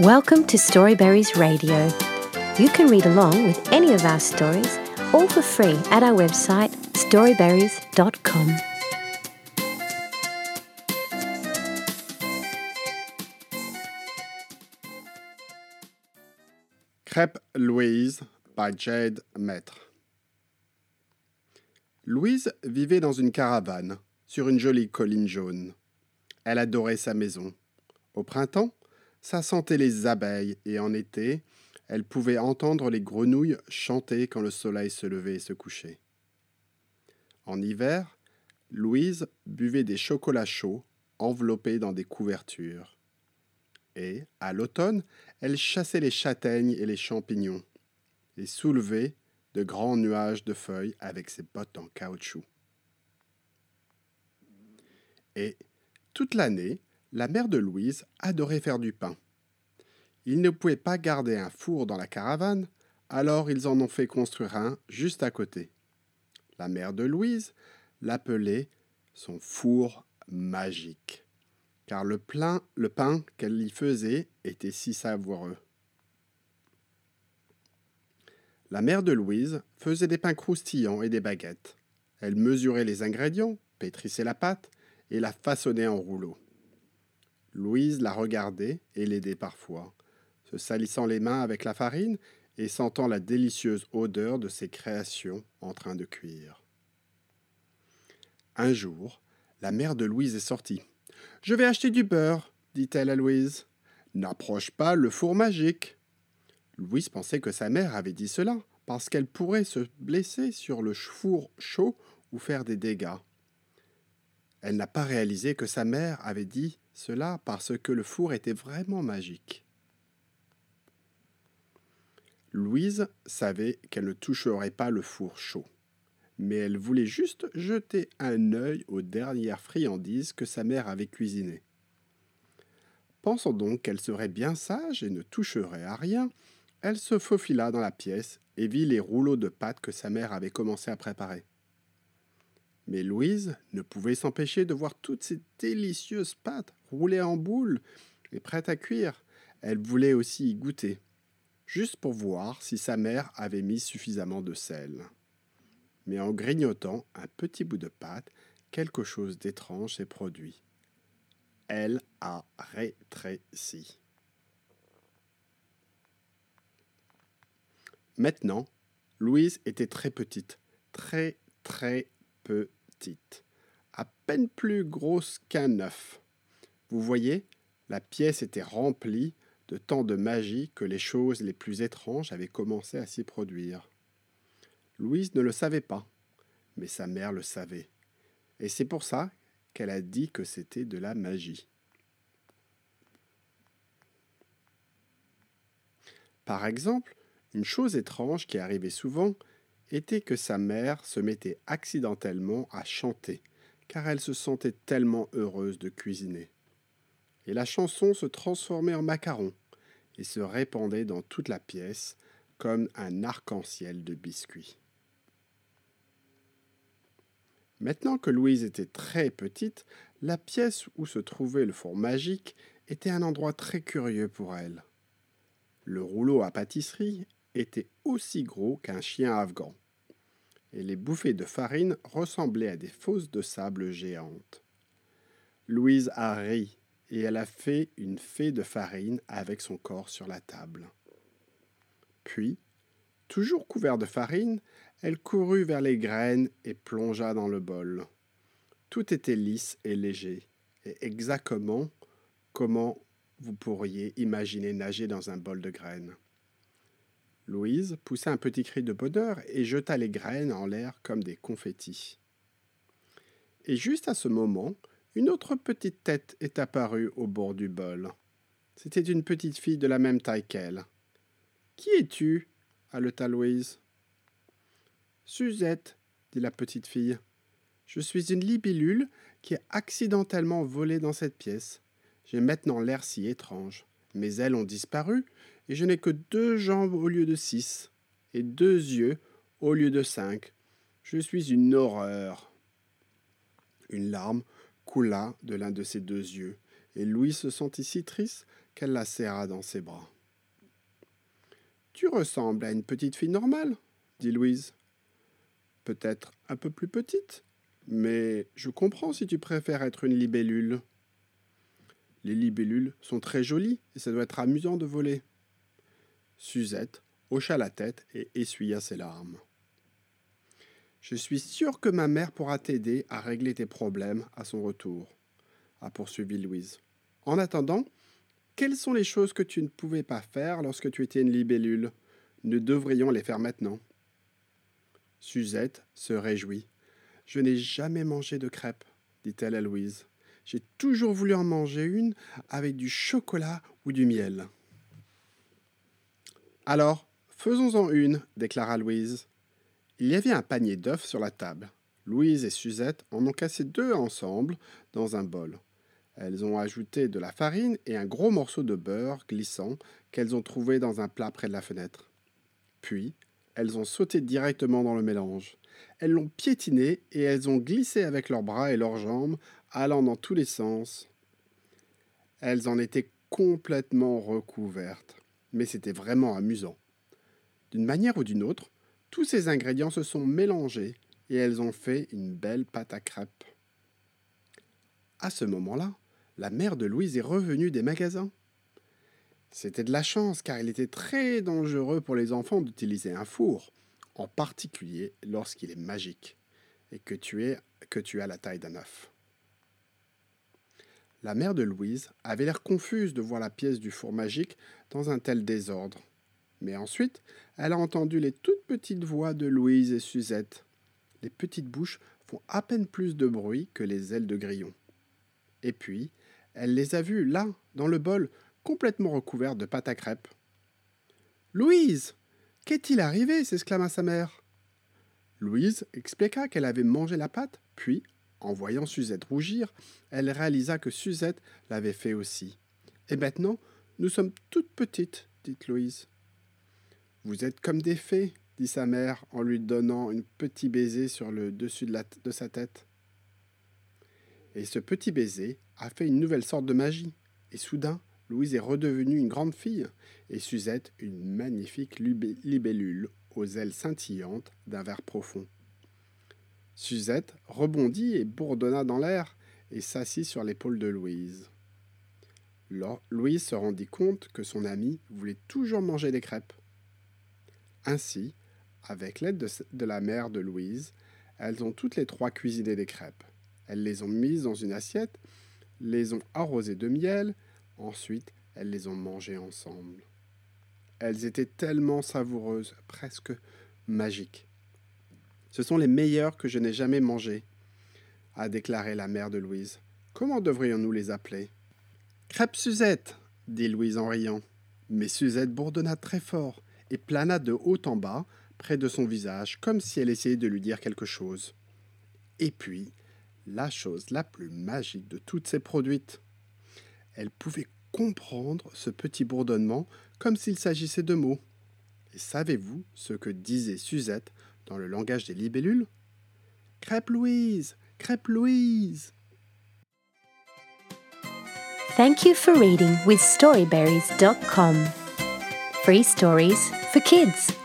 Welcome to Storyberries Radio. You can read along with any of our stories, all for free at our website storyberries.com. Crêpe Louise by Jade Maître. Louise vivait dans une caravane, sur une jolie colline jaune. Elle adorait sa maison. Au printemps, ça sentait les abeilles et en été, elle pouvait entendre les grenouilles chanter quand le soleil se levait et se couchait. En hiver, Louise buvait des chocolats chauds enveloppés dans des couvertures. Et, à l'automne, elle chassait les châtaignes et les champignons et soulevait de grands nuages de feuilles avec ses bottes en caoutchouc. Et toute l'année, la mère de Louise adorait faire du pain. Ils ne pouvaient pas garder un four dans la caravane, alors ils en ont fait construire un juste à côté. La mère de Louise l'appelait son four magique, car le, pain qu'elle y faisait était si savoureux. La mère de Louise faisait des pains croustillants et des baguettes. Elle mesurait les ingrédients, pétrissait la pâte et la façonnait en rouleaux. Louise la regardait et l'aidait parfois, se salissant les mains avec la farine et sentant la délicieuse odeur de ses créations en train de cuire. Un jour, la mère de Louise est sortie. Je vais acheter du beurre, dit-elle à Louise. N'approche pas le four magique. Louise pensait que sa mère avait dit cela parce qu'elle pourrait se blesser sur le four chaud ou faire des dégâts. Elle n'a pas réalisé que sa mère avait dit cela parce que le four était vraiment magique. Louise savait qu'elle ne toucherait pas le four chaud, mais elle voulait juste jeter un œil aux dernières friandises que sa mère avait cuisinées. Pensant donc qu'elle serait bien sage et ne toucherait à rien, elle se faufila dans la pièce et vit les rouleaux de pâte que sa mère avait commencé à préparer. Mais Louise ne pouvait s'empêcher de voir toutes ces délicieuses pâtes roulées en boule et prêtes à cuire. Elle voulait aussi y goûter, juste pour voir si sa mère avait mis suffisamment de sel. Mais en grignotant un petit bout de pâte, quelque chose d'étrange s'est produit. Elle a rétréci. Maintenant, Louise était très petite, très très petite, à peine plus grosse qu'un œuf. Vous voyez, la pièce était remplie de tant de magie que les choses les plus étranges avaient commencé à s'y produire. Louise ne le savait pas, mais sa mère le savait. Et c'est pour ça qu'elle a dit que c'était de la magie. Par exemple, une chose étrange qui arrivait souvent était que sa mère se mettait accidentellement à chanter, car elle se sentait tellement heureuse de cuisiner. Et la chanson se transformait en macaron et se répandait dans toute la pièce comme un arc-en-ciel de biscuits. Maintenant que Louise était très petite, la pièce où se trouvait le four magique était un endroit très curieux pour elle. Le rouleau à pâtisserie était aussi gros qu'un chien afghan, et les bouffées de farine ressemblaient à des fosses de sable géantes. Louise a ri et elle a fait une fée de farine avec son corps sur la table. Puis, toujours couvert de farine, elle courut vers les graines et plongea dans le bol. Tout était lisse et léger, et exactement comment vous pourriez imaginer nager dans un bol de graines. Louise poussa un petit cri de bonheur et jeta les graines en l'air comme des confettis. Et juste à ce moment, une autre petite tête est apparue au bord du bol. C'était une petite fille de la même taille qu'elle. Qui es-tu? haleta Louise. Suzette, dit la petite fille. Je suis une libellule qui a accidentellement volé dans cette pièce. J'ai maintenant l'air si étrange. Mes ailes ont disparu et je n'ai que deux jambes au lieu de six, et deux yeux au lieu de cinq. Je suis une horreur. Une larme coula de l'un de ses deux yeux, et Louis se sentit si triste qu'elle la serra dans ses bras. Tu ressembles à une petite fille normale, dit Louise. Peut-être un peu plus petite, mais je comprends si tu préfères être une libellule. Les libellules sont très jolies et ça doit être amusant de voler. Suzette hocha la tête et essuya ses larmes. Je suis sûre que ma mère pourra t'aider à régler tes problèmes à son retour, a poursuivi Louise. En attendant, quelles sont les choses que tu ne pouvais pas faire lorsque tu étais une libellule? Nous devrions les faire maintenant. Suzette se réjouit. Je n'ai jamais mangé de crêpes, dit-elle à Louise. J'ai toujours voulu en manger une avec du chocolat ou du miel. Alors, faisons-en une, déclara Louise. Il y avait un panier d'œufs sur la table. Louise et Suzette en ont cassé deux ensemble dans un bol. Elles ont ajouté de la farine et un gros morceau de beurre glissant qu'elles ont trouvé dans un plat près de la fenêtre. Puis, elles ont sauté directement dans le mélange. Elles l'ont piétiné et elles ont glissé avec leurs bras et leurs jambes, allant dans tous les sens. Elles en étaient complètement recouvertes, mais c'était vraiment amusant. D'une manière ou d'une autre, tous ces ingrédients se sont mélangés et elles ont fait une belle pâte à crêpes. À ce moment-là, la mère de Louise est revenue des magasins. C'était de la chance car il était très dangereux pour les enfants d'utiliser un four, en particulier lorsqu'il est magique et que tu, es, que tu as la taille d'un œuf. La mère de Louise avait l'air confuse de voir la pièce du four magique dans un tel désordre. Mais ensuite, elle a entendu les toutes petites voix de Louise et Suzette. Les petites bouches font à peine plus de bruit que les ailes de grillon. Et puis, elle les a vus là, dans le bol, complètement recouvert de pâte à crêpes. Louise Qu'est-il arrivé s'exclama sa mère. Louise expliqua qu'elle avait mangé la pâte, puis, en voyant Suzette rougir, elle réalisa que Suzette l'avait fait aussi. Et maintenant, nous sommes toutes petites, dit Louise. Vous êtes comme des fées, dit sa mère en lui donnant un petit baiser sur le dessus de, sa tête. Et ce petit baiser a fait une nouvelle sorte de magie. Et soudain, Louise est redevenue une grande fille, et Suzette une magnifique libellule aux ailes scintillantes d'un vert profond. Suzette rebondit et bourdonna dans l'air et s'assit sur l'épaule de Louise. Louise se rendit compte que son amie voulait toujours manger des crêpes. Ainsi, avec l'aide de, de la mère de Louise, elles ont toutes les trois cuisiné des crêpes. Elles les ont mises dans une assiette, les ont arrosées de miel, ensuite elles les ont mangées ensemble. Elles étaient tellement savoureuses, presque magiques. Ce sont les meilleures que je n'ai jamais mangées, a déclaré la mère de Louise. Comment devrions-nous les appeler? Crêpe Suzette, dit Louise en riant. Mais Suzette bourdonna très fort et plana de haut en bas, près de son visage, comme si elle essayait de lui dire quelque chose. Et puis, la chose la plus magique de toutes ces produites. Elle pouvait comprendre ce petit bourdonnement comme s'il s'agissait de mots. Et savez-vous ce que disait Suzette dans le langage des libellules Crêpe Louise Crêpe Louise Thank you for reading with Storyberries.com. Free stories for kids.